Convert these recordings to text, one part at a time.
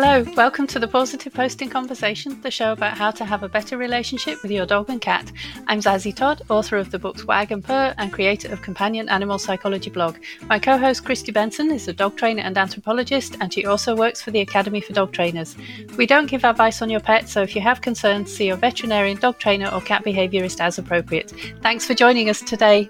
Hello, welcome to the Pawsitive Posting Conversation, the show about how to have a better relationship with your dog and cat. I'm Zazie Todd, author of the books Wag and Purr and creator of Companion Animal Psychology blog. My co host Kristi Benson is a dog trainer and anthropologist, and she also works for the Academy for Dog Trainers. We don't give advice on your pet, so if you have concerns, see your veterinarian, dog trainer, or cat behaviourist as appropriate. Thanks for joining us today.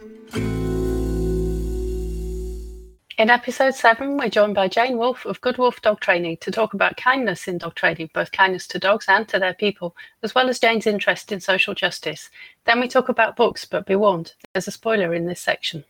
In episode 7, we're joined by Jane Wolff of Good Wolff Dog Training to talk about kindness in dog training, both kindness to dogs and to their people, as well as Jane's interest in social justice. Then we talk about books, but be warned, there's a spoiler in this section.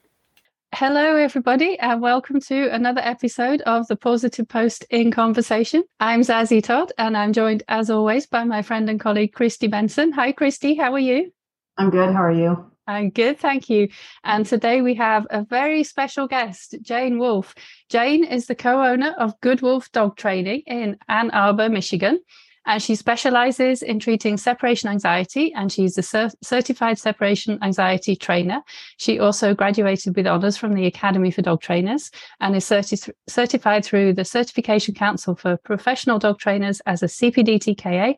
Hello, everybody, and welcome to another episode of the Pawsitive Post in Conversation. I'm Zazie Todd, and I'm joined, as always, by my friend and colleague, Kristi Benson. Hi, Kristi, how are you? I'm good. How are you? I'm good, thank you. And today we have a very special guest, Jane Wolff. Jane is the co owner of Good Wolff Dog Training in Ann Arbor, Michigan. And she specializes in treating separation anxiety, and she's a cer- certified separation anxiety trainer. She also graduated with honors from the Academy for Dog Trainers and is certi- certified through the Certification Council for Professional Dog Trainers as a CPDTKA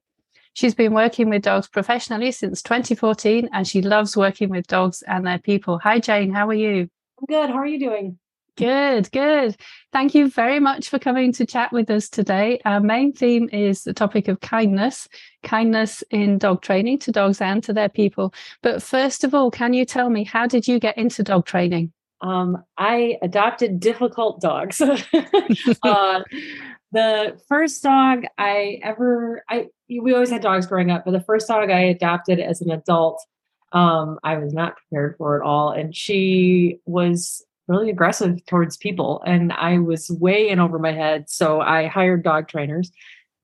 She's been working with dogs professionally since 2014 and she loves working with dogs and their people. Hi, Jane. How are you? I'm good. How are you doing? Good, good. Thank you very much for coming to chat with us today. Our main theme is the topic of kindness, kindness in dog training to dogs and to their people. But first of all, can you tell me how did you get into dog training? Um, I adopted difficult dogs. uh, the first dog I ever I we always had dogs growing up, but the first dog I adopted as an adult, um, I was not prepared for at all. And she was really aggressive towards people. And I was way in over my head. So I hired dog trainers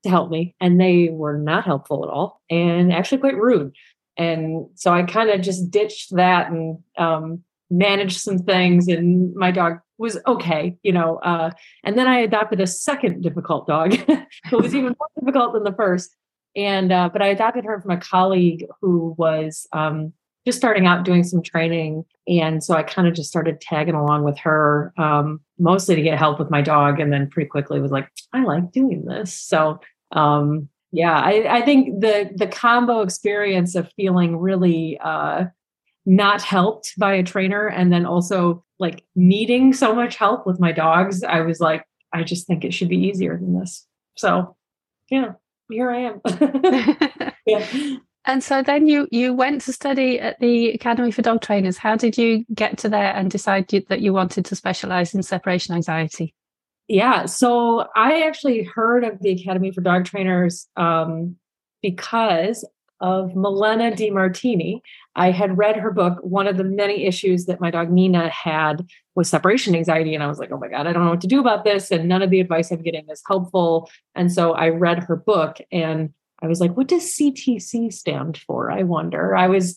to help me, and they were not helpful at all and actually quite rude. And so I kind of just ditched that and um, managed some things. And my dog was okay, you know. Uh, and then I adopted a second difficult dog who was even more difficult than the first. And uh, but I adopted her from a colleague who was um, just starting out doing some training, and so I kind of just started tagging along with her, um, mostly to get help with my dog, and then pretty quickly was like, I like doing this. So um, yeah, I, I think the the combo experience of feeling really uh, not helped by a trainer and then also like needing so much help with my dogs, I was like, I just think it should be easier than this. So, yeah, here I am. yeah. And so then you you went to study at the Academy for Dog Trainers. How did you get to there and decide you, that you wanted to specialize in separation anxiety? Yeah, so I actually heard of the Academy for Dog Trainers um, because of Malena DeMartini. I had read her book. One of the many issues that my dog Nina had was separation anxiety. And I was like, oh my God, I don't know what to do about this. And none of the advice I'm getting is helpful. And so I read her book and I was like, what does CTC stand for? I wonder. I was,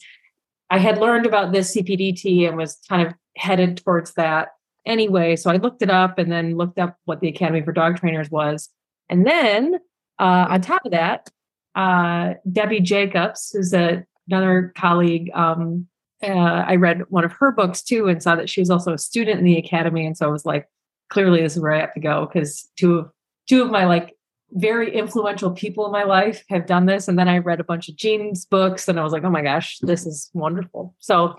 I had learned about this CPDT and was kind of headed towards that anyway. So I looked it up and then looked up what the Academy for Dog Trainers was. And then uh, on top of that, uh, Debbie Jacobs, who's a, another colleague. Um, uh, I read one of her books too and saw that she was also a student in the academy. And so I was like, clearly this is where I have to go because two of two of my like very influential people in my life have done this. And then I read a bunch of Jean's books and I was like, oh my gosh, this is wonderful. So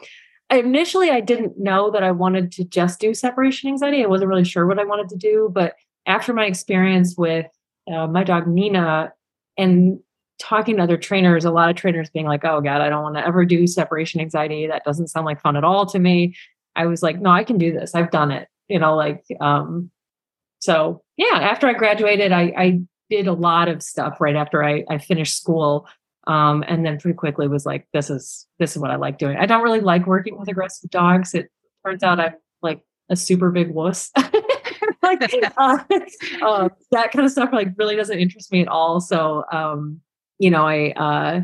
initially I didn't know that I wanted to just do separation anxiety. I wasn't really sure what I wanted to do. But after my experience with uh, my dog Nina and talking to other trainers, a lot of trainers being like, oh God, I don't want to ever do separation anxiety. That doesn't sound like fun at all to me. I was like, no, I can do this. I've done it. You know, like, um, so yeah, after I graduated, I, I did a lot of stuff right after I, I finished school. Um, and then pretty quickly was like, this is, this is what I like doing. I don't really like working with aggressive dogs. It turns out I'm like a super big wuss. like uh, uh, that kind of stuff like really doesn't interest me at all. So um, you know, I, uh,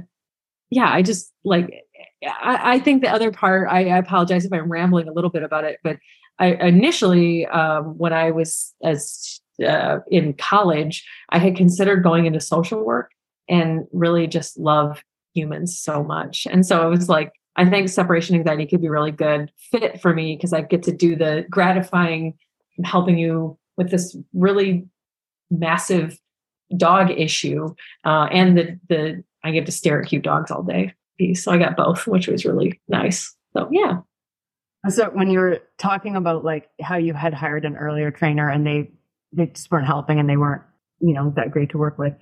yeah, I just like, I, I think the other part, I, I, apologize if I'm rambling a little bit about it, but I initially, um, when I was as uh, in college, I had considered going into social work and really just love humans so much. And so it was like, I think separation anxiety could be really good fit for me because I get to do the gratifying helping you with this really massive dog issue uh, and the the I get to stare at cute dogs all day. So I got both, which was really nice. So yeah. So when you were talking about like how you had hired an earlier trainer and they they just weren't helping and they weren't, you know, that great to work with,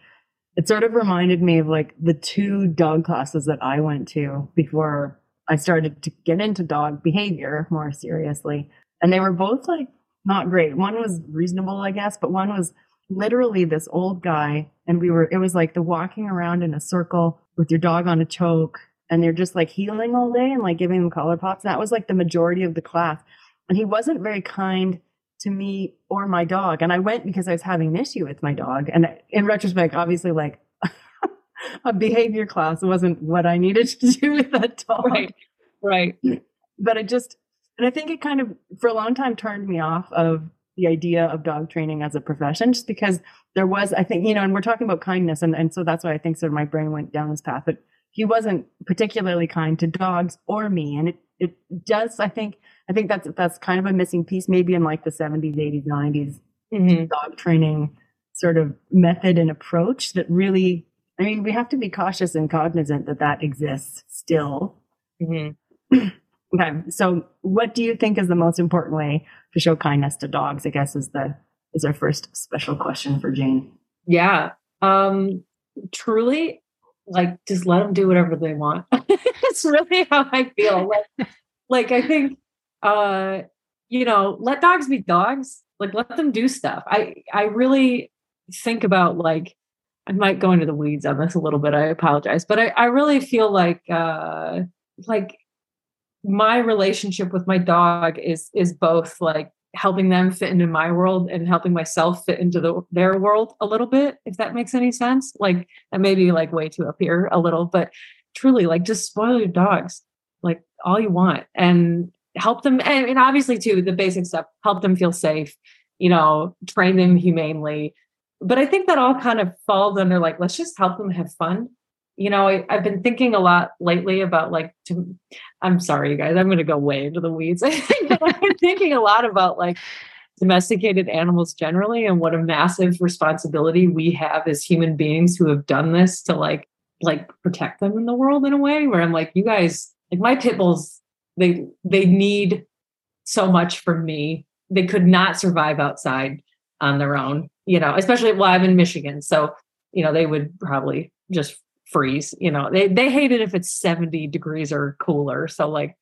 it sort of reminded me of like the two dog classes that I went to before I started to get into dog behavior more seriously. And they were both like not great. One was reasonable, I guess, but one was literally this old guy. And we were, it was like the walking around in a circle with your dog on a choke and they're just like heeling all day and like giving them collar pops. That was like the majority of the class. And he wasn't very kind to me or my dog. And I went because I was having an issue with my dog. And in retrospect, obviously, like a behavior class wasn't what I needed to do with that dog. Right. Right. But it just, and I think it kind of, for a long time, turned me off of the idea of dog training as a profession, just because there was, I think, you know, and we're talking about kindness. And, and so that's why I think sort of my brain went down this path. But he wasn't particularly kind to dogs or me. And it, it does, I think, I think that's, that's kind of a missing piece, maybe in like the 70s, 80s, 90s mm-hmm. dog training sort of method and approach that really, I mean, we have to be cautious and cognizant that that exists still. Mm-hmm. Okay. So what do you think is the most important way to show kindness to dogs? I guess is the is our first special question for Jane. Yeah. Um truly like just let them do whatever they want. it's really how I feel. Like, like I think uh you know, let dogs be dogs. Like let them do stuff. I I really think about like I might go into the weeds on this a little bit. I apologize, but I, I really feel like uh like my relationship with my dog is is both like helping them fit into my world and helping myself fit into the, their world a little bit if that makes any sense. Like that may be like way too up here a little but truly like just spoil your dogs like all you want and help them and, and obviously too the basic stuff help them feel safe you know train them humanely. But i think that all kind of falls under like let's just help them have fun you know I, have been thinking a lot lately about like to, i'm sorry you guys i'm going to go way into the weeds. I've been thinking a lot about like domesticated animals generally and what a massive responsibility we have as human beings who have done this to like like protect them in the world in a way where i'm like you guys like my pit bulls they they need so much from me. They could not survive outside on their own you know especially while i'm in michigan so you know they would probably just freeze. You know, they they hate it if it's 70 degrees or cooler. So like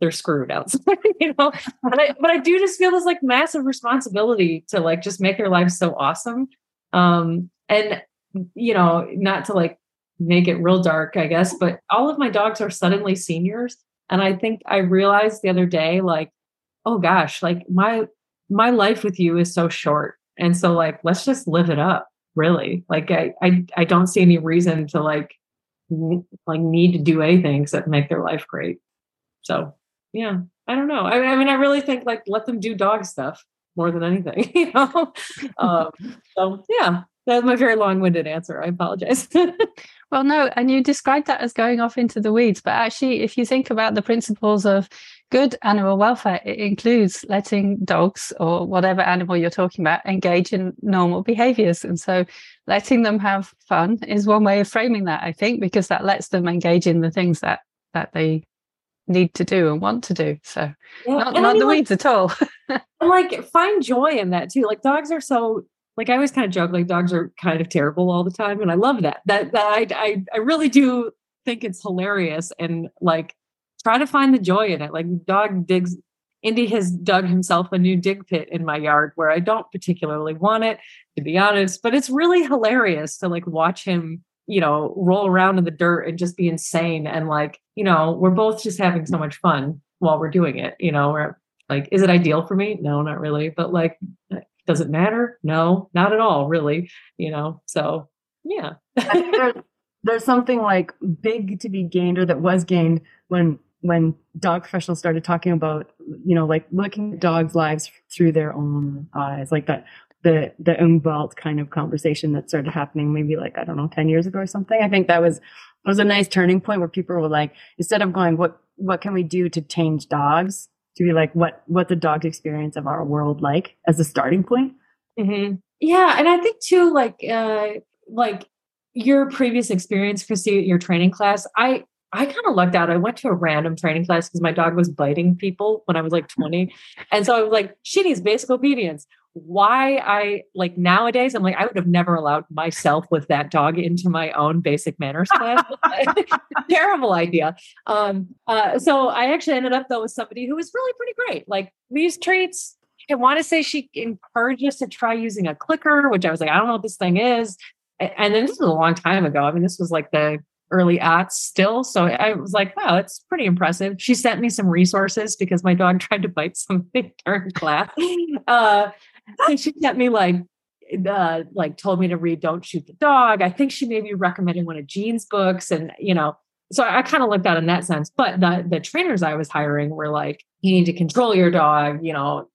they're screwed outside, you know. But I but I do just feel this like massive responsibility to like just make their lives so awesome. Um and you know, not to like make it real dark, I guess, but all of my dogs are suddenly seniors. And I think I realized the other day, like, oh gosh, like my my life with you is so short. And so like let's just live it up really like I, I i don't see any reason to like like need to do anything except make their life great. So yeah i don't know. I, I, mean i really think like let them do dog stuff more than anything you know? Um, so yeah that's my very long-winded answer. I apologize. Well no and you described that as going off into the weeds but actually if you think about the principles of good animal welfare. It includes letting dogs or whatever animal you're talking about engage in normal behaviors. And so letting them have fun is one way of framing that i think because that lets them engage in the things that that they need to do and want to do. So yeah. not, not I mean, the weeds at all. Like find joy in that too. Like dogs are so like I always kind of joke like dogs are kind of terrible all the time and I love that. That that I I, I really do think it's hilarious and like try to find the joy in it. Like dog digs Indy has dug himself a new dig pit in my yard where I don't particularly want it, to be honest, but it's really hilarious to like watch him, you know, roll around in the dirt and just be insane. And like, you know, we're both just having so much fun while we're doing it. You know, we're like, is it ideal for me? No, not really. But like, does it matter? No, not at all, really. You know, so yeah. there's, there's something like big to be gained or that was gained when when dog professionals started talking about, you know, like looking at dogs' lives through their own eyes, like that the the Umwelt kind of conversation that started happening maybe like I don't know ten years ago or something. I think that was was a nice turning point where people were like, instead of going, what what can we do to change dogs, to be like, what what's the dog experience of our world like as a starting point. Mm-hmm. Yeah, and I think too, like uh, like your previous experience, Kristi, your training class, I I kind of lucked out. I went to a random training class because my dog was biting people when I was like 20. And so I was like, she needs basic obedience. Why I like nowadays, I'm like, I would have never allowed myself with that dog into my own basic manners class. Terrible idea. Um, uh, so I actually ended up though with somebody who was really pretty great. Like these traits, I want to say she encouraged us to try using a clicker, which I was like, I don't know what this thing is. And then this was a long time ago. I mean, this was like the early aughts still. So I was like, wow, it's pretty impressive. She sent me some resources because my dog tried to bite something during class. Uh, and she sent me like, uh, like told me to read Don't Shoot the Dog. I think she maybe recommended one of Jean's books. And, you know, so I kind of looked out in that sense. But the, the trainers I was hiring were like, you need to control your dog, you know,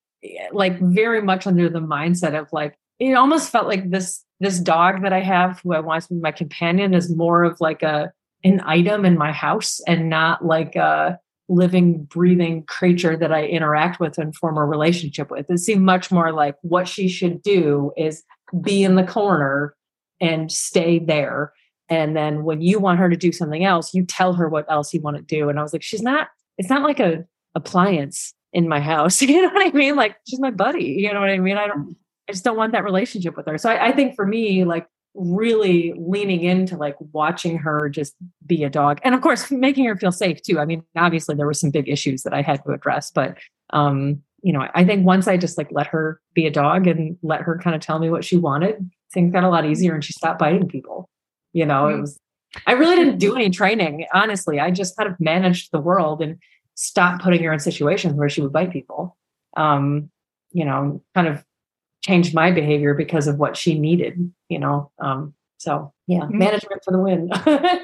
like very much under the mindset of like, it almost felt like this this dog that I have, who I want to be my companion, is more of like a an item in my house and not like a living, breathing creature that I interact with and form a relationship with. It seemed much more like what she should do is be in the corner and stay there. And then when you want her to do something else, you tell her what else you want to do. And I was like, she's not, it's not like a appliance in my house. You know what I mean? Like she's my buddy. You know what I mean? I don't I just don't want that relationship with her. So I, I think for me, like really leaning into like watching her just be a dog and of course making her feel safe too. I mean obviously there were some big issues that i had to address but um you know i think once i just like let her be a dog and let her kind of tell me what she wanted things got a lot easier and she stopped biting people. You know it was i really didn't do any training honestly. I just kind of managed the world and stopped putting her in situations where she would bite people. Um you know kind of changed my behavior because of what she needed, you know. Um, so yeah, mm-hmm. management for the win.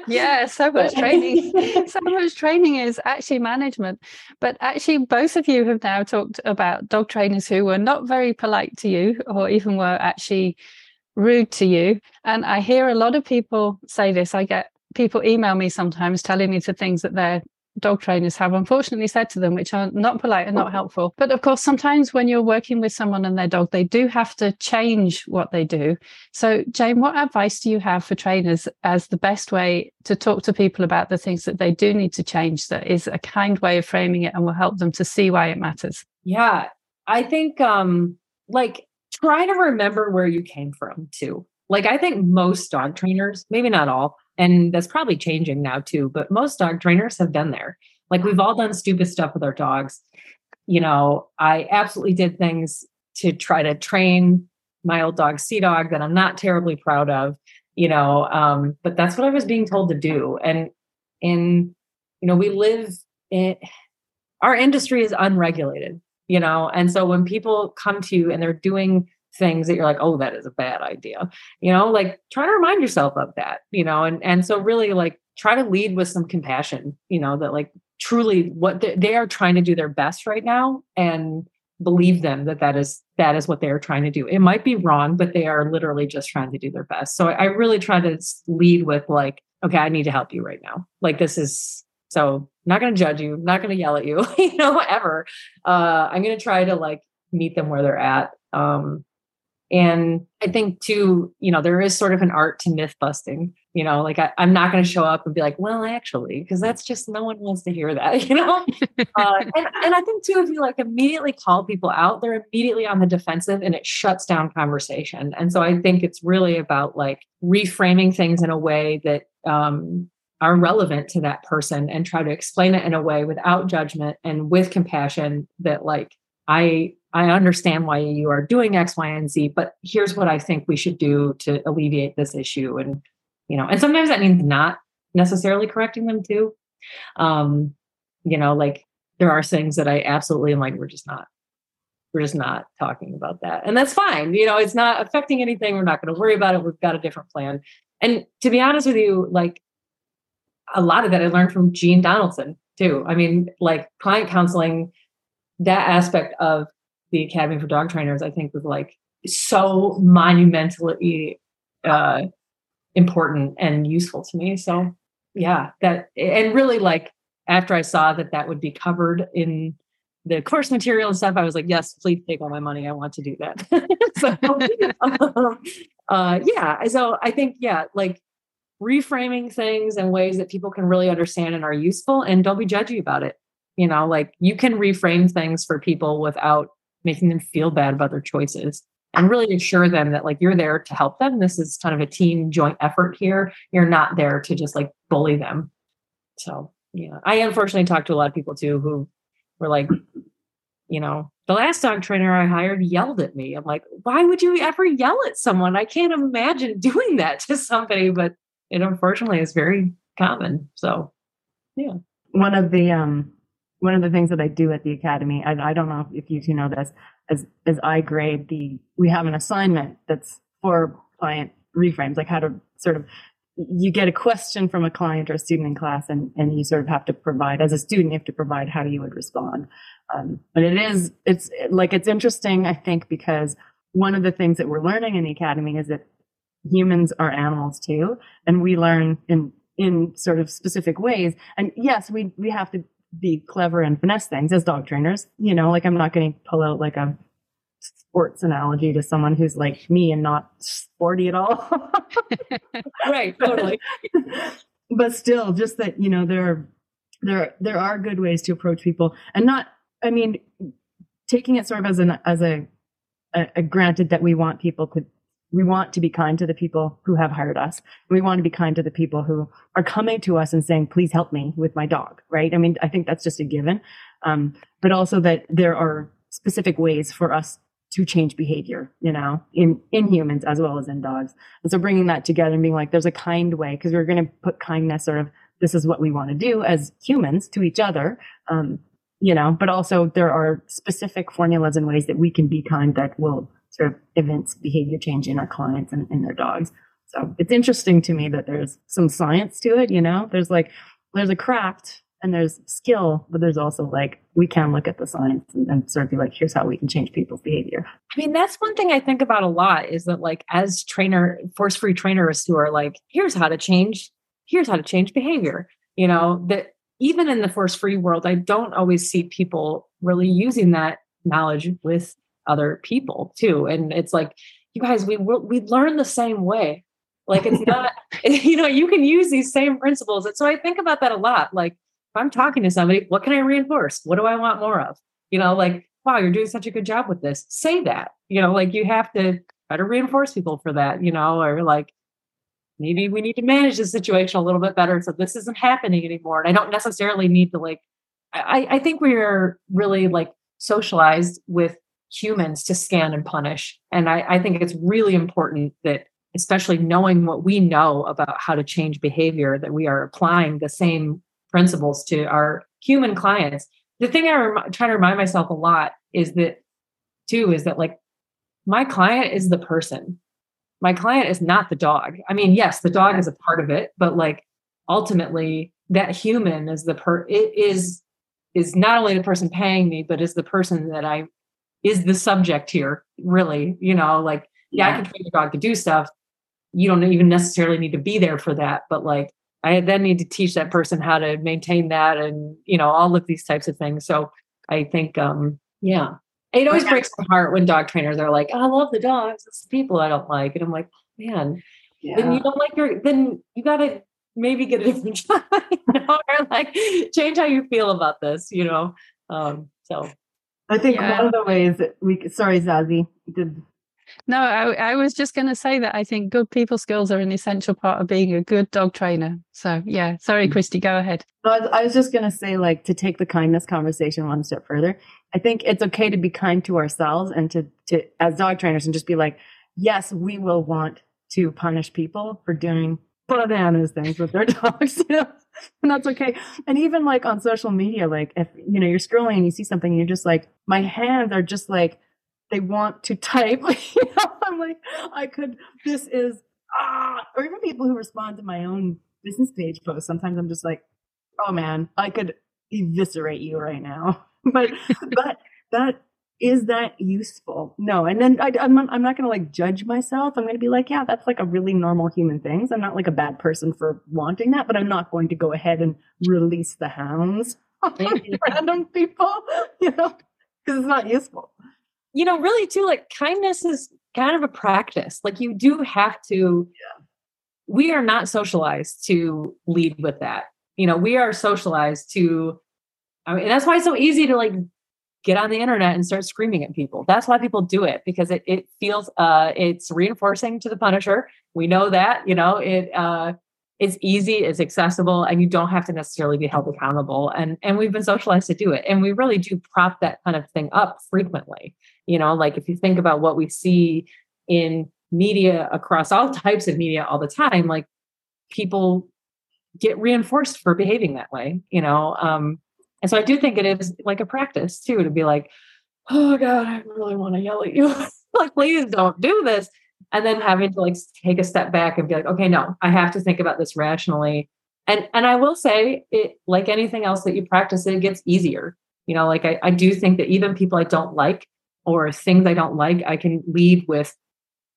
yeah, so much training. so much training is actually management. But actually, both of you have now talked about dog trainers who were not very polite to you or even were actually rude to you. And I hear a lot of people say this. I get people email me sometimes telling me the things that they're dog trainers have unfortunately said to them, which are not polite and not helpful. But of course, sometimes when you're working with someone and their dog, they do have to change what they do. So, Jane, what advice do you have for trainers as the best way to talk to people about the things that they do need to change that is a kind way of framing it and will help them to see why it matters? Yeah, I think um like try to remember where you came from too. Like I think most dog trainers, maybe not all, and that's probably changing now too, but most dog trainers have been there. Like we've all done stupid stuff with our dogs. You know, I absolutely did things to try to train my old dog, Sea Dog, that I'm not terribly proud of, you know, um, but that's what I was being told to do. And in, you know, we live in our industry is unregulated, you know, and so when people come to you and they're doing things that you're like, oh, that is a bad idea. You know, like try to remind yourself of that, you know, and and so really like try to lead with some compassion, you know, that like truly what they, they are trying to do their best right now and believe them that that is that is what they are trying to do. It might be wrong, but they are literally just trying to do their best. So I really try to lead with like, okay, I need to help you right now. Like this is so not going to judge you, not going to yell at you, you know, ever. Uh, I'm going to try to like meet them where they're at. Um, and I think too, you know, there is sort of an art to myth busting. You know, like I, am not going to show up and be like, well, actually, because that's just no one wants to hear that, you know? uh, and, and I think too, if you like immediately call people out, they're immediately on the defensive and it shuts down conversation. And so I think it's really about like reframing things in a way that um, are relevant to that person and try to explain it in a way without judgment and with compassion that like I I understand why you are doing X, Y, and Z, but here's what I think we should do to alleviate this issue. And, you know, and sometimes that means not necessarily correcting them too. Um, you know, like there are things that I absolutely am like, we're just not, we're just not talking about that. And that's fine. You know, it's not affecting anything. We're not going to worry about it. We've got a different plan. And to be honest with you, like a lot of that I learned from Jean Donaldson too. I mean, like client counseling, that aspect of the Academy for Dog Trainers, I think was like so monumentally uh, important and useful to me. So yeah, that and really like after I saw that that would be covered in the course material and stuff, I was like, yes, please take all my money. I want to do that. so, um, uh, yeah. So I think, yeah, like reframing things in ways that people can really understand and are useful and don't be judgy about it. You know, like you can reframe things for people without making them feel bad about their choices and really assure them that like you're there to help them. This is kind of a team joint effort here. You're not there to just like bully them. So, yeah, I unfortunately talked to a lot of people too who were like, you know, the last dog trainer I hired yelled at me. I'm like, why would you ever yell at someone? I can't imagine doing that to somebody, but it unfortunately is very common. So, yeah. One of the um one of the things that I do at the academy, I, I don't know if you two know this, as as I grade the we have an assignment that's for client reframes, like how to sort of you get a question from a client or a student in class and, and you sort of have to provide as a student you have to provide how you would respond. Um, but it is it's like it's interesting i think because one of the things that we're learning in the academy is that humans are animals too and we learn in in sort of specific ways. And yes we we have to be clever and finesse things as dog trainers you know like i'm not going to pull out like a sports analogy to someone who's like me and not sporty at all. right, totally. but still, just that you know there are there there are good ways to approach people, and not. I mean, taking it sort of as an as a, a, a granted that we want people to we want to be kind to the people who have hired us. We want to be kind to the people who are coming to us and saying, please help me with my dog. Right. I mean, I think that's just a given. Um, but also that there are specific ways for us to change behavior, you know, in, in humans as well as in dogs. And so bringing that together and being like, there's a kind way, because we're going to put kindness sort of, this is what we want to do as humans to each other. Um, you know, but also there are specific formulas and ways that we can be kind that will sort of events behavior change in our clients and in their dogs. So it's interesting to me that there's some science to it, you know, there's like, there's a craft and there's skill, but there's also like we can look at the science and, and, sort of be like, here's how we can change people's behavior. I mean, that's one thing I think about a lot is that like as trainer, force free trainers who are like, here's how to change, here's how to change behavior. You know, that even in the force free world, I don't always see people really using that knowledge with other people too. And it's like, you guys, we we learn the same way. Like it's not, you know, you can use these same principles. And so I think about that a lot. Like if I'm talking to somebody, what can I reinforce? What do I want more of? You know, like, wow, you're doing such a good job with this. Say that. You know, like you have to try to reinforce people for that, you know, or like maybe we need to manage the situation a little bit better so this isn't happening anymore. And I don't necessarily need to like I, I think we're really like socialized with humans to scan and punish. And I, I think it's really important that especially knowing what we know about how to change behavior, that we are applying the same principles to our human clients. The thing I rem- try to remind myself a lot is that, too, is that like my client is the person. My client is not the dog. I mean, yes, the dog is a part of it, but like ultimately, that human is the per it is is not only the person paying me, but is the person that I is the subject here. Really, you know, like yeah, yeah. I can train the dog to do stuff. You don't even necessarily need to be there for that, but like I then need to teach that person how to maintain that and, you know, all of these types of things. So I think, um, yeah, it always breaks my heart when dog trainers are like, oh, I love the dogs. It's the people I don't like. And I'm like, man, yeah. then you don't like your, then you got to maybe get a different job, you know, or like change how you feel about this, you know? Um, so I think yeah. one of the ways that we, sorry, Zazie, did no, I, I was just going to say that I think good people skills are an essential part of being a good dog trainer. So, yeah, sorry, mm. Kristi, go ahead. I was, I was just going to say, like, to take the kindness conversation one step further, I think it's okay to be kind to ourselves and to, to as dog trainers, and just be like, yes, we will want to punish people for doing bananas things with their dogs, you know, and that's okay. And even like on social media, like if you know you're scrolling and you see something, and you're just like, my hands are just like they want to type. you know, I'm like, I could, this is, ah, or even people who respond to my own business page posts. Sometimes I'm just like, oh man, I could eviscerate you right now. but, but that, is that useful? No. And then I, am not, I'm not going to like judge myself. I'm going to be like, yeah, that's like a really normal human thing. I'm not like a bad person for wanting that, but I'm not going to go ahead and release the hounds on random people, you know, because it's not useful you know, really too, like kindness is kind of a practice. Like you do have to, yeah. we are not socialized to lead with that. You know, we are socialized to, I mean, that's why it's so easy to like get on the internet and start screaming at people. That's why people do it because it, it feels, uh, it's reinforcing to the punisher. We know that, you know, it, uh, it's easy, it's accessible, and you don't have to necessarily be held accountable. And and we've been socialized to do it. And we really do prop that kind of thing up frequently. You know, like if you think about what we see in media across all types of media all the time, like people get reinforced for behaving that way, you know. Um, and so I do think it is like a practice too to be like, oh God, I really want to yell at you. like, please don't do this. And then having to like take a step back and be like okay no i have to think about this rationally. And and i will say it like anything else that you practice it gets easier. You know like I, I do think that even people i don't like or things i don't like i can lead with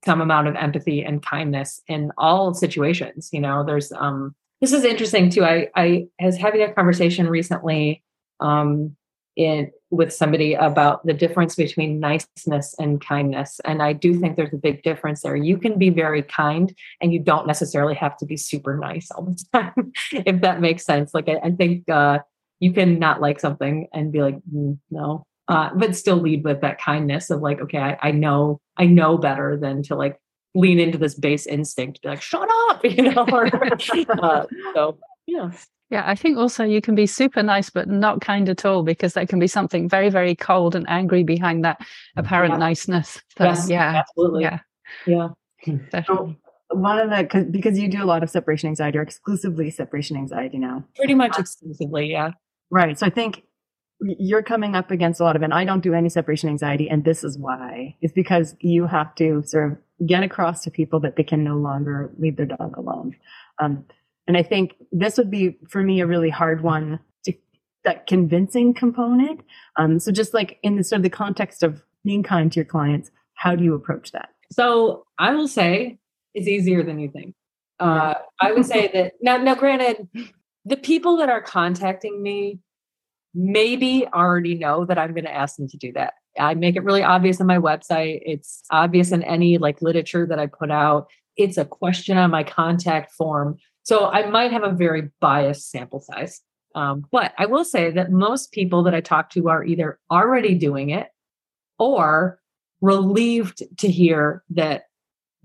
some amount of empathy and kindness in all situations you know? There's um this is interesting too. I i was having a conversation recently um in with somebody about the difference between niceness and kindness. And i do think there's a big difference there. You can be very kind and you don't necessarily have to be super nice all the time if that makes sense. Like i, I think uh, you can not like something and be like mm, no uh, but still lead with that kindness of like okay I, I know i know better than to like lean into this base instinct be like shut up you know or, uh, so yeah yeah, I think also you can be super nice but not kind at all because there can be something very, very cold and angry behind that apparent yeah. niceness. So, yes, yeah, absolutely. Yeah, yeah. So one of the because you do a lot of separation anxiety or exclusively separation anxiety now. Pretty much exclusively, yeah. Right. So I think you're coming up against a lot of, and I don't do any separation anxiety, and this is why. It's because you have to sort of get across to people that they can no longer leave their dog alone. Um, and I think this would be for me a really hard one to that convincing component. Um, so just like in the sort of the context of being kind to your clients, how do you approach that? So I will say it's easier than you think. Uh, I would say that now, now granted, the people that are contacting me maybe already know that I'm going to ask them to do that. I make it really obvious on my website. It's obvious in any like literature that I put out. It's a question on my contact form. So I might have a very biased sample size. Um, but I will say that most people that I talk to are either already doing it or relieved to hear that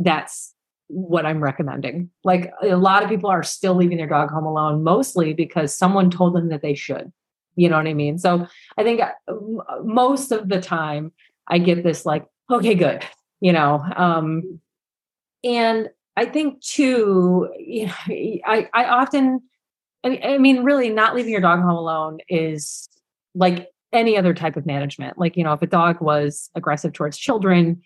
that's what I'm recommending. Like a lot of people are still leaving their dog home alone, mostly because someone told them that they should. You know what I mean? So I think uh, most of the time I get this like, okay, good, you know. Um, and I think too, you know, I, I often, I mean, really not leaving your dog home alone is like any other type of management. Like, you know, if a dog was aggressive towards children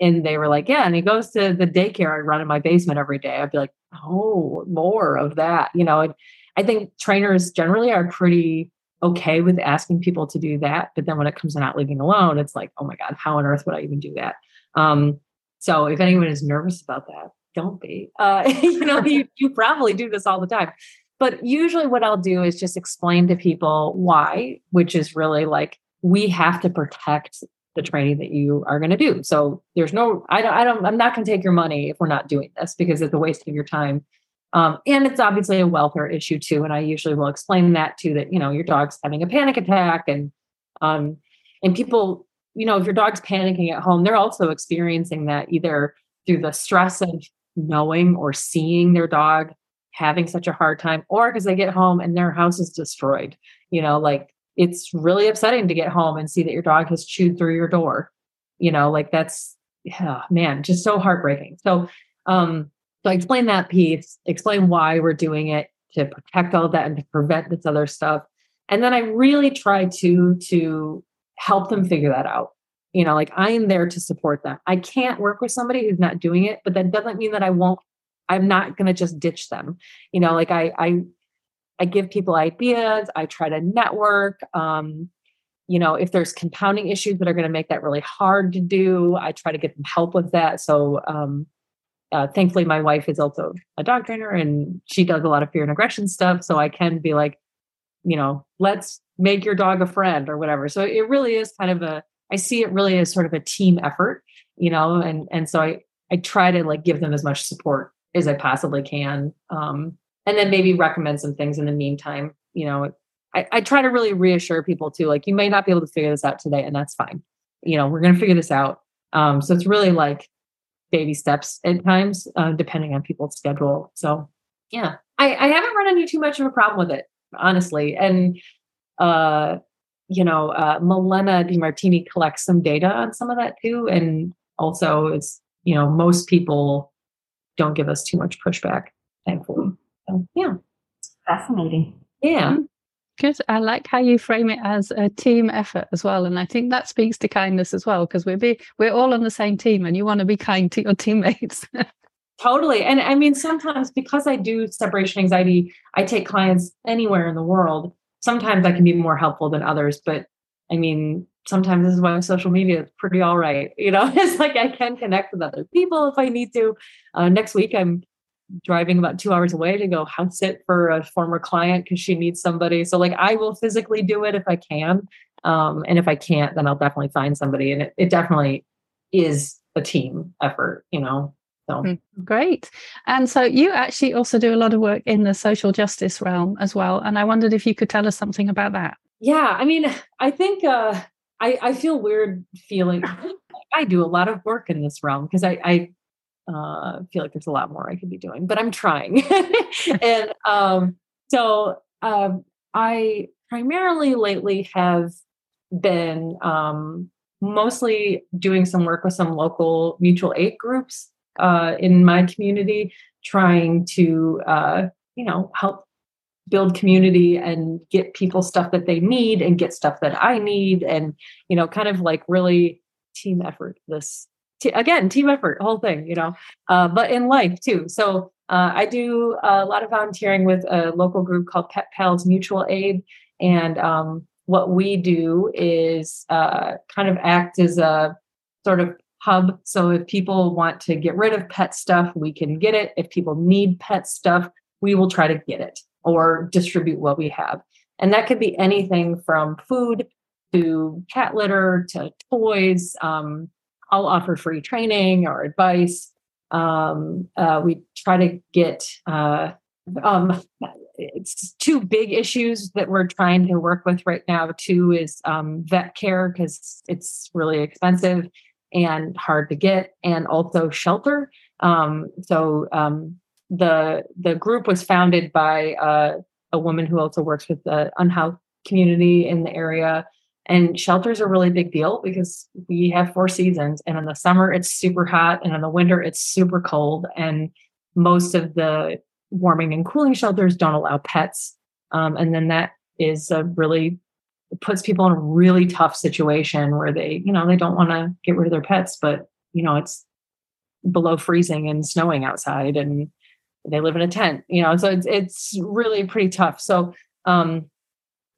and they were like, yeah, and he goes to the daycare I run in my basement every day, I'd be like, oh, more of that. You know, and I think trainers generally are pretty okay with asking people to do that. But then when it comes to not leaving alone, it's like, oh my God, how on earth would I even do that? Um, so if anyone is nervous about that, don't be. Uh, you know, you, you probably do this all the time. But usually, what I'll do is just explain to people why, which is really like we have to protect the training that you are going to do. So there's no, I don't, I don't, I'm not going to take your money if we're not doing this because it's a waste of your time. Um, and it's obviously a welfare issue too. And I usually will explain that too, that, you know, your dog's having a panic attack and, um, and people, you know, if your dog's panicking at home, they're also experiencing that either through the stress of knowing or seeing their dog having such a hard time or because they get home and their house is destroyed you know like it's really upsetting to get home and see that your dog has chewed through your door you know like that's yeah man just so heartbreaking. So um so i explain that piece explain why we're doing it to protect all that and to prevent this other stuff. And then i really try to to help them figure that out you know like i am there to support them i can't work with somebody who's not doing it but that doesn't mean that i won't i'm not going to just ditch them. You know like i i i give people ideas i try to network um you know if there's compounding issues that are going to make that really hard to do i try to get them help with that. So um uh, thankfully my wife is also a dog trainer and she does a lot of fear and aggression stuff so i can be like you know let's make your dog a friend or whatever. So it really is kind of a I see it really as sort of a team effort, you know, and and so I I try to like give them as much support as I possibly can. Um, and then maybe recommend some things in the meantime. You know, I, I try to really reassure people too, like you may not be able to figure this out today, and that's fine. You know, we're gonna figure this out. Um, so it's really like baby steps at times, uh, depending on people's schedule. So yeah, I, I haven't run into too much of a problem with it, honestly. And uh, you know, uh, Malena DeMartini collects some data on some of that too. And also it's, you know, most people don't give us too much pushback, thankfully. So yeah. Fascinating. Yeah. Mm-hmm. Good. I like how you frame it as a team effort as well, and I think that speaks to kindness as well because we're be, we're all on the same team, and you want to be kind to your teammates. totally, and I mean sometimes because I do separation anxiety, I take clients anywhere in the world. Sometimes I can be more helpful than others, but I mean sometimes this is why social media is pretty all right. You know, it's like I can connect with other people if I need to. Uh, next week, I'm driving about two hours away to go house sit for a former client because she needs somebody. So like I will physically do it if I can. Um, and if I can't, then I'll definitely find somebody. And it, it definitely is a team effort, you know. So hmm, great. And so you actually also do a lot of work in the social justice realm as well. And I wondered if you could tell us something about that. Yeah, I mean, I think uh I, I feel weird feeling I do a lot of work in this realm because I, I uh, feel like there's a lot more I could be doing, but I'm trying. and um, so um, I primarily lately have been um, mostly doing some work with some local mutual aid groups uh, in my community, trying to uh, you know help build community and get people stuff that they need and get stuff that I need, and you know, kind of like really team effort this t- again team effort whole thing you know uh, but in life too. So uh, i do a lot of volunteering with a local group called pet pals mutual aid and um, what we do is uh, kind of act as a sort of hub so if people want to get rid of pet stuff we can get it if people need pet stuff we will try to get it or distribute what we have and that could be anything from food to cat litter to toys um, I'll offer free training or advice. Um, uh, we try to get uh, um, it's two big issues that we're trying to work with right now. Two is um, vet care because it's really expensive and hard to get, and also shelter. Um, so um, the the group was founded by uh, a woman who also works with the unhoused community in the area and shelters are really big deal because we have four seasons, and in the summer it's super hot, and in the winter it's super cold. And most of the warming and cooling shelters don't allow pets, um, and then that is a really puts people in a really tough situation where they, you know, they don't want to get rid of their pets, but you know it's below freezing and snowing outside, and they live in a tent, you know, so it's it's really pretty tough. So um,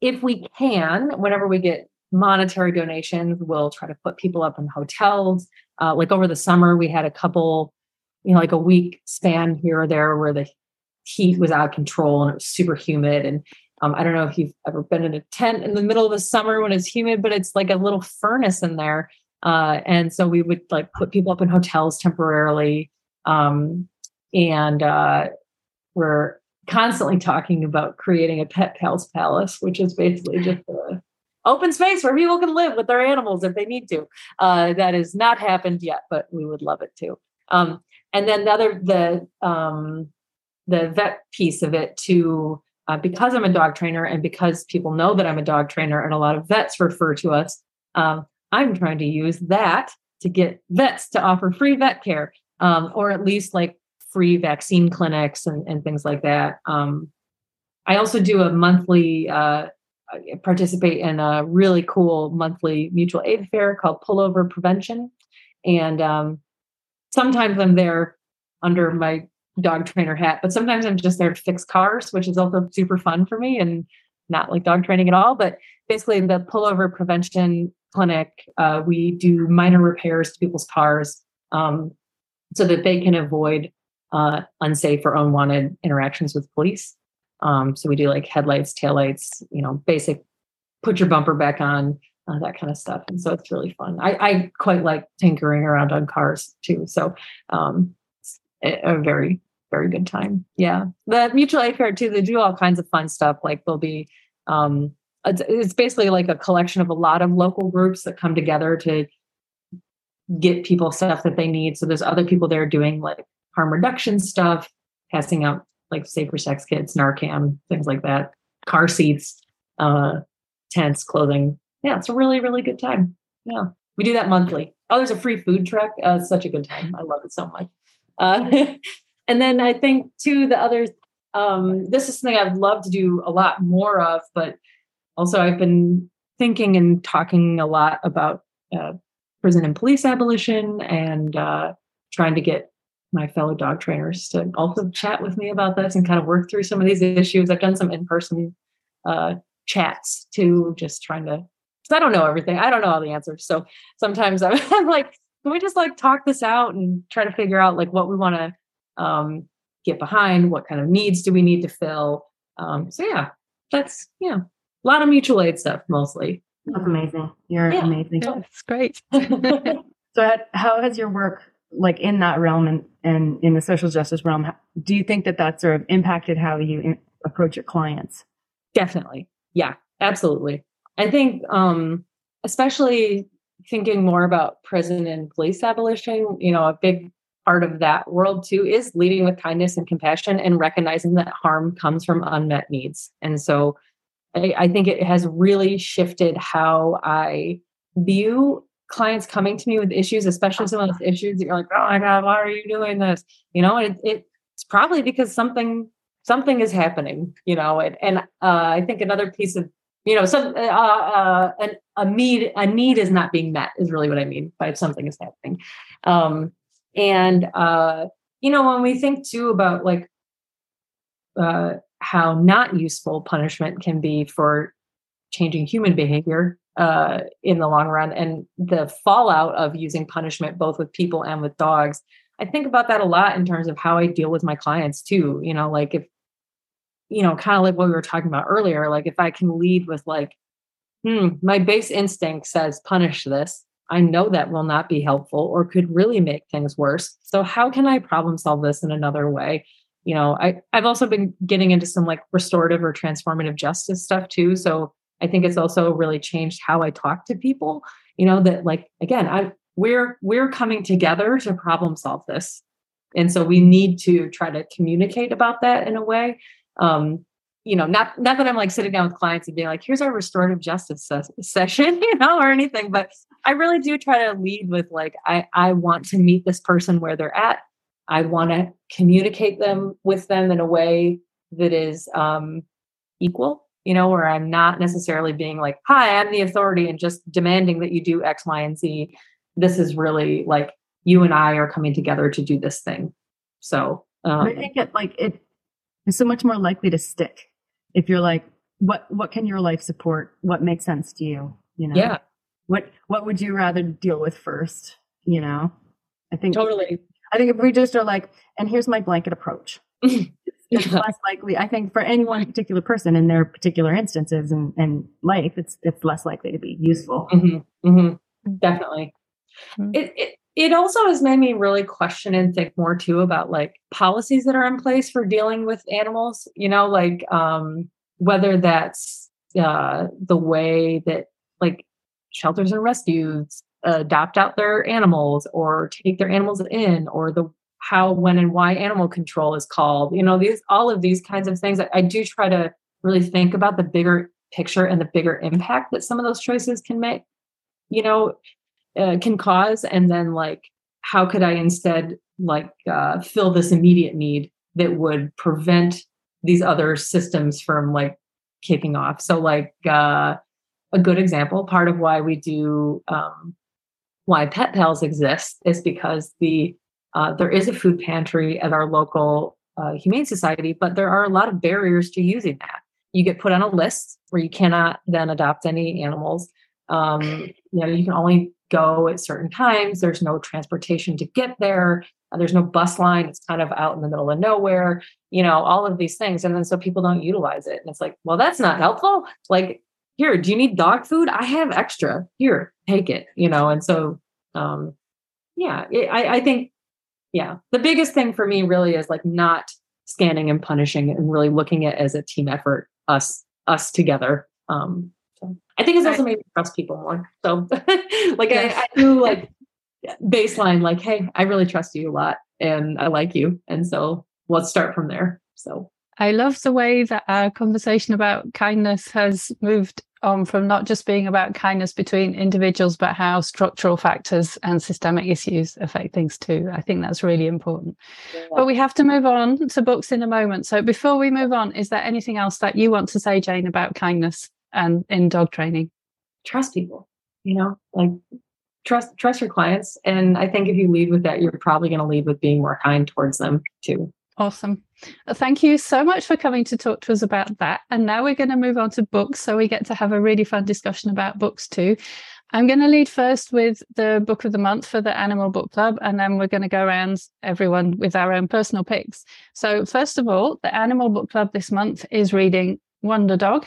if we can, whenever we get monetary donations. We'll try to put people up in hotels. Uh, like over the summer, we had a couple, you know, like a week span here or there where the heat was out of control and it was super humid. And um, I don't know if you've ever been in a tent in the middle of the summer when it's humid, but it's like a little furnace in there. Uh, and so we would like put people up in hotels temporarily. Um, and uh, we're constantly talking about creating a pet pals palace, which is basically just a open space where people can live with their animals if they need to. Uh, that has not happened yet, but we would love it to. Um, and then the other the um, the vet piece of it too, uh, because I'm a dog trainer and because people know that I'm a dog trainer, and a lot of vets refer to us. Um, I'm trying to use that to get vets to offer free vet care, um, or at least like free vaccine clinics and, and things like that. Um, I also do a monthly uh, participate in a really cool monthly mutual aid fair called Pullover Prevention. And um, sometimes I'm there under my dog trainer hat, but sometimes I'm just there to fix cars, which is also super fun for me and not like dog training at all. But basically, in the Pullover Prevention Clinic, uh, we do minor repairs to people's cars um, so that they can avoid uh, unsafe or unwanted interactions with police. Um, so we do like headlights, taillights, you know, basic put your bumper back on, uh, that kind of stuff. And so it's really fun. I, I quite like tinkering around on cars too. So um, a very, very good time. Yeah. The mutual aid fair too, they do all kinds of fun stuff. Like there'll be, um, it's, it's basically like a collection of a lot of local groups that come together to get people stuff that they need. So there's other people there doing like harm reduction stuff, passing out like safer sex kits, Narcan, things like that, car seats, uh, tents, clothing. Yeah, it's a really, really good time. Yeah. We do that monthly. Oh, there's a free food truck. Uh, such a good time. I love it so much. Uh, and then I think too, the other, um, this is something I'd love to do a lot more of, but also I've been thinking and talking a lot about uh, prison and police abolition and uh, trying to get my fellow dog trainers to also chat with me about this and kind of work through some of these issues. I've done some in-person uh, chats too, just trying to, because I don't know everything. I don't know all the answers. So sometimes I'm, I'm, like, can we just like talk this out and try to figure out like what we want to um, get behind? What kind of needs do we need to fill? Um, so yeah, that's, yeah, a lot of mutual aid stuff mostly. That's amazing. You're yeah. amazing. That's great. so how has your work like in that realm and, and in the social justice realm, do you think that that sort of impacted how you in, approach your clients? Definitely. Yeah, absolutely. I think, um, especially thinking more about prison and police abolition, you know, a big part of that world too is leading with kindness and compassion and recognizing that harm comes from unmet needs. And so I, I think it has really shifted how I view clients coming to me with issues, especially some of those issues that you're like, oh my God, why are you doing this? You know, it, it it's probably because something something is happening, you know, and, and uh, I think another piece of you know some uh, uh, an, a need a need is not being met is really what I mean by something is happening, um, and uh, you know when we think too about like uh, how not useful punishment can be for changing human behavior uh, in the long run and the fallout of using punishment both with people and with dogs i think about that a lot in terms of how i deal with my clients too you know like if you know kind of like what we were talking about earlier like if i can lead with like hmm my base instinct says punish this i know that will not be helpful or could really make things worse so how can i problem solve this in another way you know i i've also been getting into some like restorative or transformative justice stuff too so I think it's also really changed how I talk to people. You know, that like again, I we're we're coming together to problem solve this. And so we need to try to communicate about that in a way. Um, you know, not not that I'm like sitting down with clients and being like, here's our restorative justice ses- session, you know, or anything, but I really do try to lead with like, I I want to meet this person where they're at. I want to communicate them with them in a way that is um, equal you know, where I'm not necessarily being like, hi, I'm the authority and just demanding that you do X, Y, and Z. This is really like you and I are coming together to do this thing. So um, I think it like it is so much more likely to stick if you're like, what what can your life support? What makes sense to you? You know? Yeah. What what would you rather deal with first? You know? I think totally. I think if we just are like, and here's my blanket approach. it's less likely i think for any one particular person in their particular instances and, and life it's it's less likely to be useful mm-hmm. Mm-hmm. definitely mm-hmm. It, it it also has made me really question and think more too about like policies that are in place for dealing with animals you know like um whether that's uh the way that like shelters and rescues adopt out their animals or take their animals in or the how, when, and why animal control is called. You know, these all of these kinds of things. I, I do try to really think about the bigger picture and the bigger impact that some of those choices can make. You know, uh, can cause, and then like, how could I instead like uh, fill this immediate need that would prevent these other systems from like kicking off? So, like, uh, a good example, part of why we do um, why pet pals exist is because the uh, there is a food pantry at our local uh, humane society, but there are a lot of barriers to using that. You get put on a list where you cannot then adopt any animals. Um, you know, you can only go at certain times. There's no transportation to get there. Uh, there's no bus line. It's kind of out in the middle of nowhere. You know, all of these things, and then so people don't utilize it. And it's like, well, that's not helpful. Like here, do you need dog food? I have extra. Here, take it. You know, and so um, yeah, I, I think yeah, the biggest thing for me really is like not scanning and punishing and really looking at as a team effort, us us together. Um, I think it's also made me trust people more. So like yes. I, I do like baseline, like, hey, I really trust you a lot and I like you. And so let's start from there. So I love the way that our conversation about kindness has moved on from not just being about kindness between individuals, but how structural factors and systemic issues affect things too. I think that's really important. Yeah. But we have to move on to books in a moment. So before we move on, is there anything else that you want to say, Jane, about kindness and in dog training? Trust people, you know, like trust trust your clients. And I think if you lead with that, you're probably going to lead with being more kind towards them too. Awesome. Thank you so much for coming to talk to us about that. And now we're going to move on to books. So we get to have a really fun discussion about books too. I'm going to lead first with the book of the month for the Animal Book Club, and then we're going to go around everyone with our own personal picks. So, first of all, the Animal Book Club this month is reading Wonderdog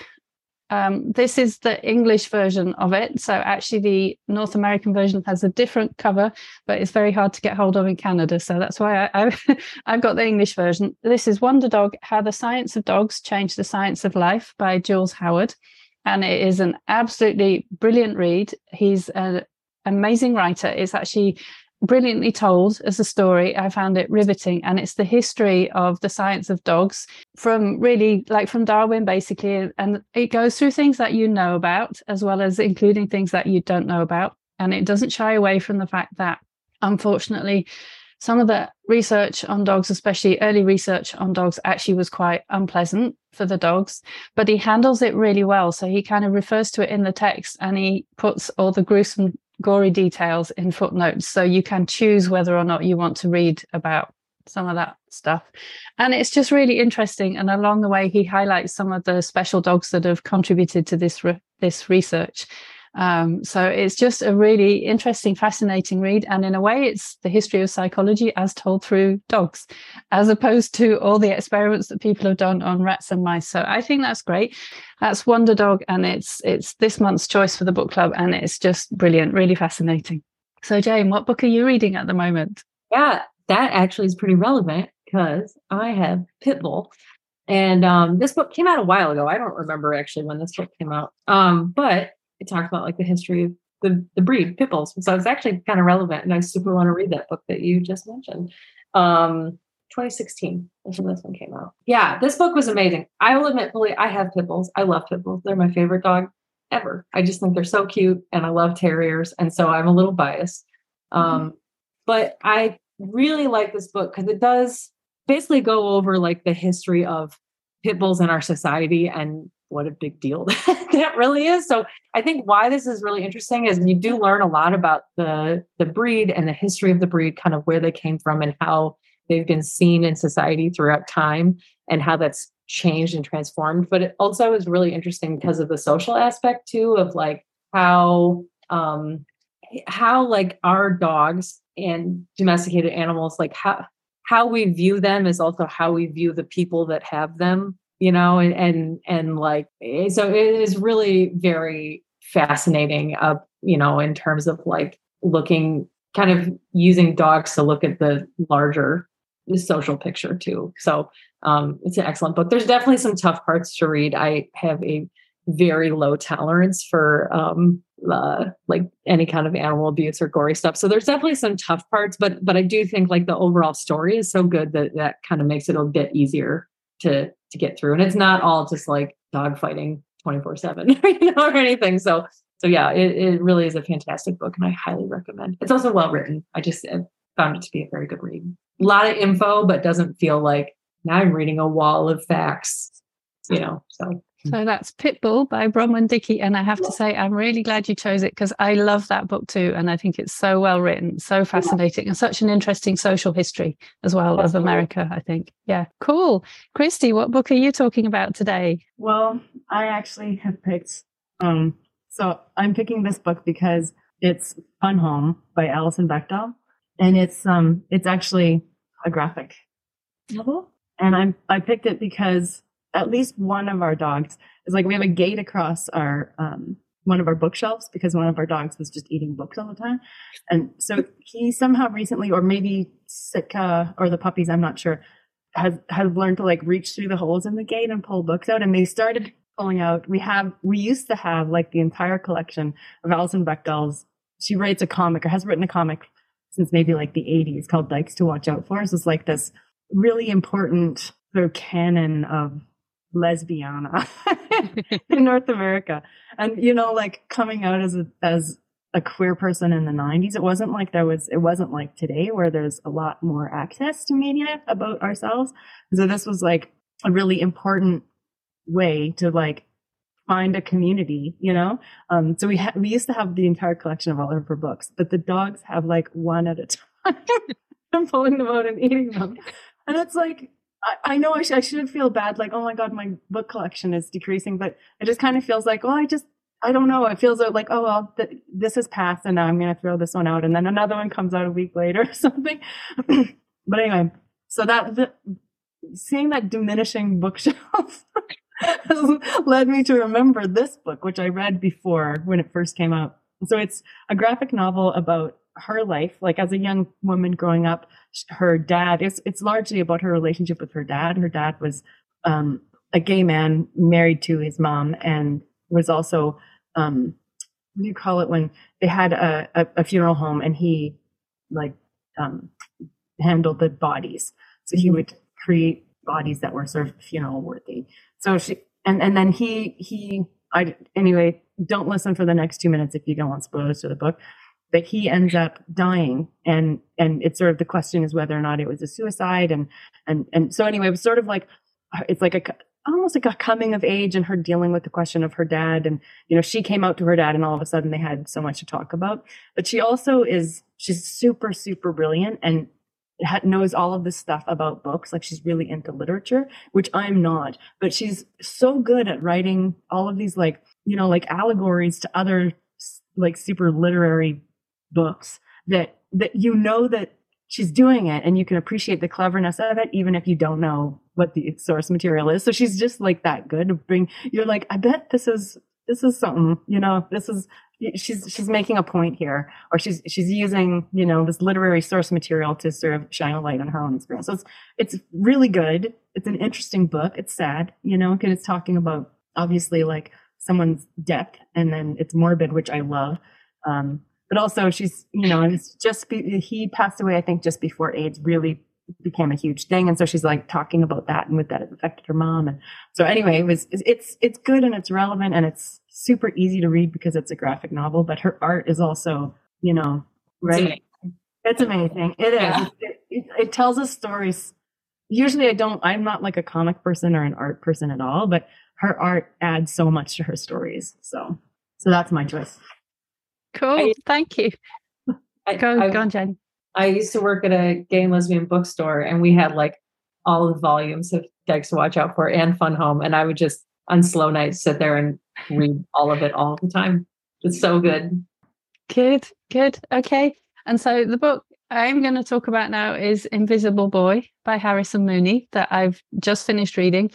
um, this is the English version of it. So actually, the North American version has a different cover, but it's very hard to get hold of in Canada. So that's why I, have I've got the English version. This is Wonderdog: How the Science of Dogs Changed the Science of Life by Jules Howard, and it is an absolutely brilliant read. He's an amazing writer. It's actually brilliantly told as a story. I found it riveting. And it's the history of the science of dogs from really like from Darwin, basically. And it goes through things that you know about, as well as including things that you don't know about. And it doesn't shy away from the fact that, unfortunately, some of the research on dogs, especially early research on dogs, actually was quite unpleasant for the dogs, but he handles it really well. So he kind of refers to it in the text and he puts all the gruesome gory details in footnotes. So you can choose whether or not you want to read about some of that stuff. And it's just really interesting. And along the way, he highlights some of the special dogs that have contributed to this re- this research. Um, so it's just a really interesting, fascinating read. And in a way, it's the history of psychology as told through dogs, as opposed to all the experiments that people have done on rats and mice. So I think that's great. That's Wonderdog, and it's it's this month's choice for the book club, and it's just brilliant, really fascinating. So Jane, what book are you reading at the moment? Yeah, that actually is pretty relevant because I have Pitbull. And um, this book came out a while ago. I don't remember actually when this book came out. Um, but it talked about like the history of the, the breed, pit bulls. So it's actually kind of relevant. And I super want to read that book that you just mentioned. Um, 2016 is when this one came out. Yeah, this book was amazing. I will admit, fully, I have pit bulls. I love pit bulls. They're my favorite dog ever. I just think they're so cute and I love terriers. And so I'm a little biased. Mm-hmm. Um, but I really like this book because it does basically go over like the history of pit bulls in our society and what a big deal that really is. So I think why this is really interesting is you do learn a lot about the the breed and the history of the breed, kind of where they came from and how they've been seen in society throughout time and how that's changed and transformed. But it also is really interesting because of the social aspect too of like how um how like our dogs and domesticated animals like how how we view them is also how we view the people that have them you know and and, and like eh, so it is really very fascinating uh you know in terms of like looking kind of using dogs to look at the larger social picture too. So um it's an excellent book. There's definitely some tough parts to read. I have a very low tolerance for um uh, like any kind of animal abuse or gory stuff. So there's definitely some tough parts but but i do think like the overall story is so good that that kind of makes it a bit easier to to get through. And it's not all just like dog fighting 24 seven, you know, or anything. So, so yeah, it, it really is a fantastic book and I highly recommend. It's also well written. I just uh, found it to be a very good read. A lot of info, but doesn't feel like now I'm reading a wall of facts, you know, so so that's Pitbull by Bronwen Dickey. And I have to say, I'm really glad you chose it because I love that book too. And I think it's so well written, so fascinating, and such an interesting social history as well of America, I think. Yeah, cool. Kristi, what book are you talking about today? Well, I actually have picked, um, so I'm picking this book because it's Fun Home by Alison Bechdel. And it's, um, it's actually a graphic novel. And I'm, I picked it because at least one of our dogs is like we have a gate across our um, one of our bookshelves because one of our dogs was just eating books all the time. And so he somehow recently, or maybe Sitka or the puppies, I'm not sure, has has learned to like reach through the holes in the gate and pull books out. And they started pulling out. We have we used to have like the entire collection of Alison Bechdel's. She writes a comic or has written a comic since maybe like the 80s called Dykes to Watch Out For. So it's like this really important sort of canon of lesbiana in North America. And you know, like coming out as a as a queer person in the 90s, it wasn't like there was it wasn't like today where there's a lot more access to media about ourselves. So this was like a really important way to like find a community, you know? Um, so we ha- we used to have the entire collection of all of her books, but the dogs have like one at a time. I'm pulling them out and eating them. And it's like, I, know I, sh- I should feel bad, like, oh my God, my book collection is decreasing, but it just kind of feels like, oh, I just, I don't know. It feels like, oh, well, th- this has passed and now I'm going to throw this one out. And then another one comes out a week later or something. but anyway, so that, the, seeing that diminishing bookshelf led me to remember this book, which I read before when it first came out. So it's a graphic novel about her life, like as a young woman growing up. Her dad, it's it's largely about her relationship with her dad. Her dad was um, a gay man married to his mom, and was also um, what do you call it when they had a, a, a funeral home, and he like um, handled the bodies. So he would create bodies that were sort of funeral worthy. So she and and then he he I anyway don't listen for the next two minutes if you don't want spoilers to the book. But he ends up dying, and and it's sort of the question is whether or not it was a suicide, and and and so anyway, it was sort of like it's like a almost like a coming of age and her dealing with the question of her dad. And you know she came out to her dad and all of a sudden they had so much to talk about. But she also is she's super super brilliant and knows all of this stuff about books. Like she's really into literature which i'm not. But she's so good at writing all of these like you know like allegories to other like super literary books that that you know that she's doing it and you can appreciate the cleverness of it even if you don't know what the source material is. So she's just like that good to bring you're like i bet this is this is something you know? This is she's she's making a point here or she's she's using you know this literary source material to sort of shine a light on her own experience. So it's it's really good. It's an interesting book. It's sad you know because it's talking about obviously like someone's death and then it's morbid which i love. Um but also she's you know and it's just be, he passed away i think just before aids really became a huge thing. And so she's like talking about that and with that it affected her mom. And so anyway it was it's it's good and it's relevant and it's super easy to read because it's a graphic novel but her art is also you know right? it's amazing, it is. Yeah. it, it, it tells us stories. Usually i don't i'm not like a comic person or an art person at all but her art adds so much to her stories. So so that's my choice cool I, thank you I, go, I, go on jen I used to work at a gay and lesbian bookstore, and we had like all the volumes of Dykes to Watch Out For and Fun Home, and I would just on slow nights sit there and read all of it all the time. It's so good. Good, good. Okay. And so the book I'm going to talk about now is Invisible Boy by Harrison Mooney that I've just finished reading.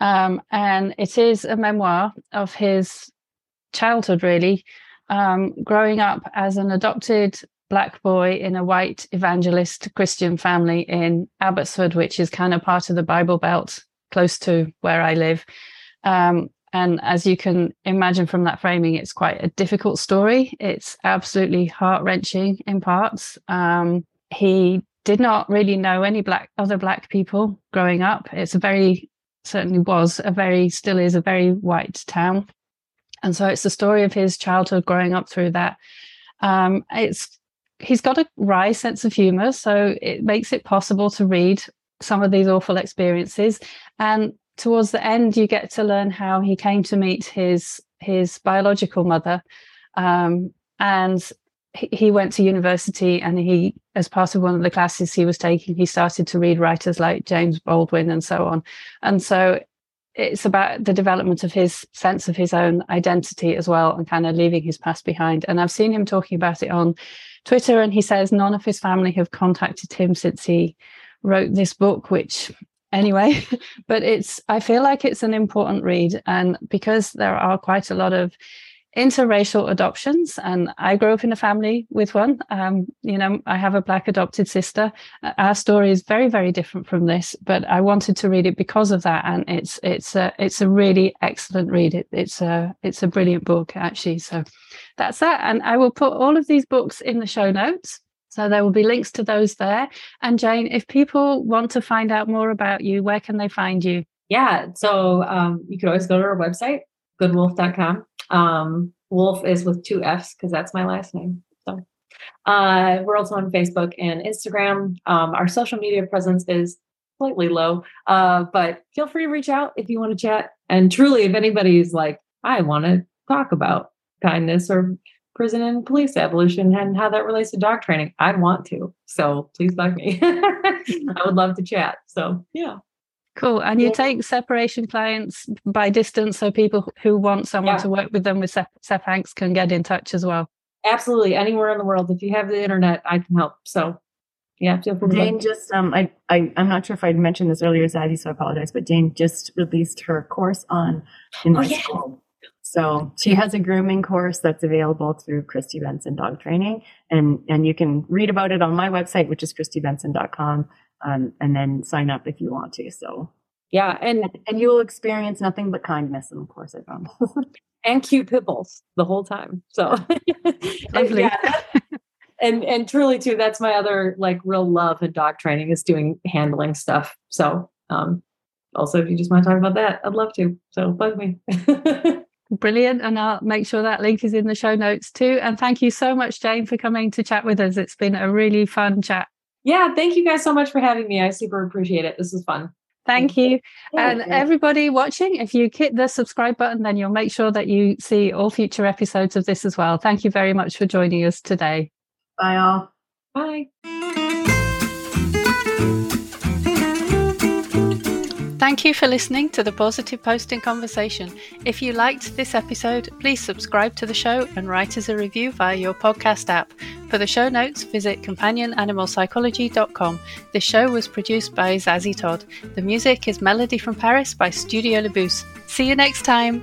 Um, and it is a memoir of his childhood, really, um, growing up as an adopted black boy in a white evangelist Christian family in Abbotsford, which is kind of part of the Bible Belt close to where I live. Um, and as you can imagine from that framing, it's quite a difficult story. It's absolutely heart wrenching in parts. Um, he did not really know any black other black people growing up. It's a very certainly was a very still is a very white town, and so it's the story of his childhood growing up through that. Um, it's he's got a wry sense of humor, so it makes it possible to read some of these awful experiences. And towards the end, you get to learn how he came to meet his his biological mother, um, and he, he went to university. And he, as part of one of the classes he was taking, he started to read writers like James Baldwin and so on. And so it's about the development of his sense of his own identity as well and kind of leaving his past behind. And i've seen him talking about it on Twitter, and he says none of his family have contacted him since he wrote this book, which anyway, but it's I feel like it's an important read, and because there are quite a lot of interracial adoptions and i grew up in a family with one. Um, you know i have a black adopted sister. Our story is very very different from this but i wanted to read it because of that and it's it's a it's a really excellent read. It, it's a it's a brilliant book actually. So that's that and i will put all of these books in the show notes. So there will be links to those there. And jane if people want to find out more about you where can they find you? Yeah so um, you could always go to our website goodwolff.com um, Wolff is with two F's because that's my last name. So uh, we're also on Facebook and Instagram. Um, our social media presence is slightly low, uh, but feel free to reach out if you want to chat. And truly, if anybody's like, I want to talk about kindness or prison and police abolition and how that relates to dog training, I'd want to. So please bug me. I would love to chat. So yeah. Cool. And you yeah. take separation clients by distance so people who want someone yeah. to work with them with Sep, Hanks can get in touch as well. Absolutely. Anywhere in the world. If you have the internet, I can help. So yeah, feel free. Jane just um I, I I'm not sure if I'd mentioned this earlier, Zazie, so I apologize, but Jane just released her course on in my oh, yeah. school. So she has a grooming course that's available through Kristi Benson Dog Training. And and you can read about it on my website, which is kristibenson.com um, and then sign up if you want to. So yeah, and and you will experience nothing but kindness, and of course, I promise. and cute pipples the whole time. So lovely. yeah, and and truly too, that's my other like real love in dog training is doing handling stuff. So um, also, if you just want to talk about that, I'd love to. So bug me. Brilliant. And I'll make sure that link is in the show notes too. And thank you so much, Jane, for coming to chat with us. It's been a really fun chat. Yeah, thank you guys so much for having me. I super appreciate it. This was fun. Thank you. And everybody watching, if you hit the subscribe button, then you'll make sure that you see all future episodes of this as well. Thank you very much for joining us today. Bye, all. Bye. Thank you for listening to the Pawsitive Posting Conversation. If you liked this episode, please subscribe to the show and write us a review via your podcast app. For the show notes, visit companionanimalpsychology.com. This show was produced by Zazie Todd. The music is Melody from Paris by Studio Le Bus. See you next time.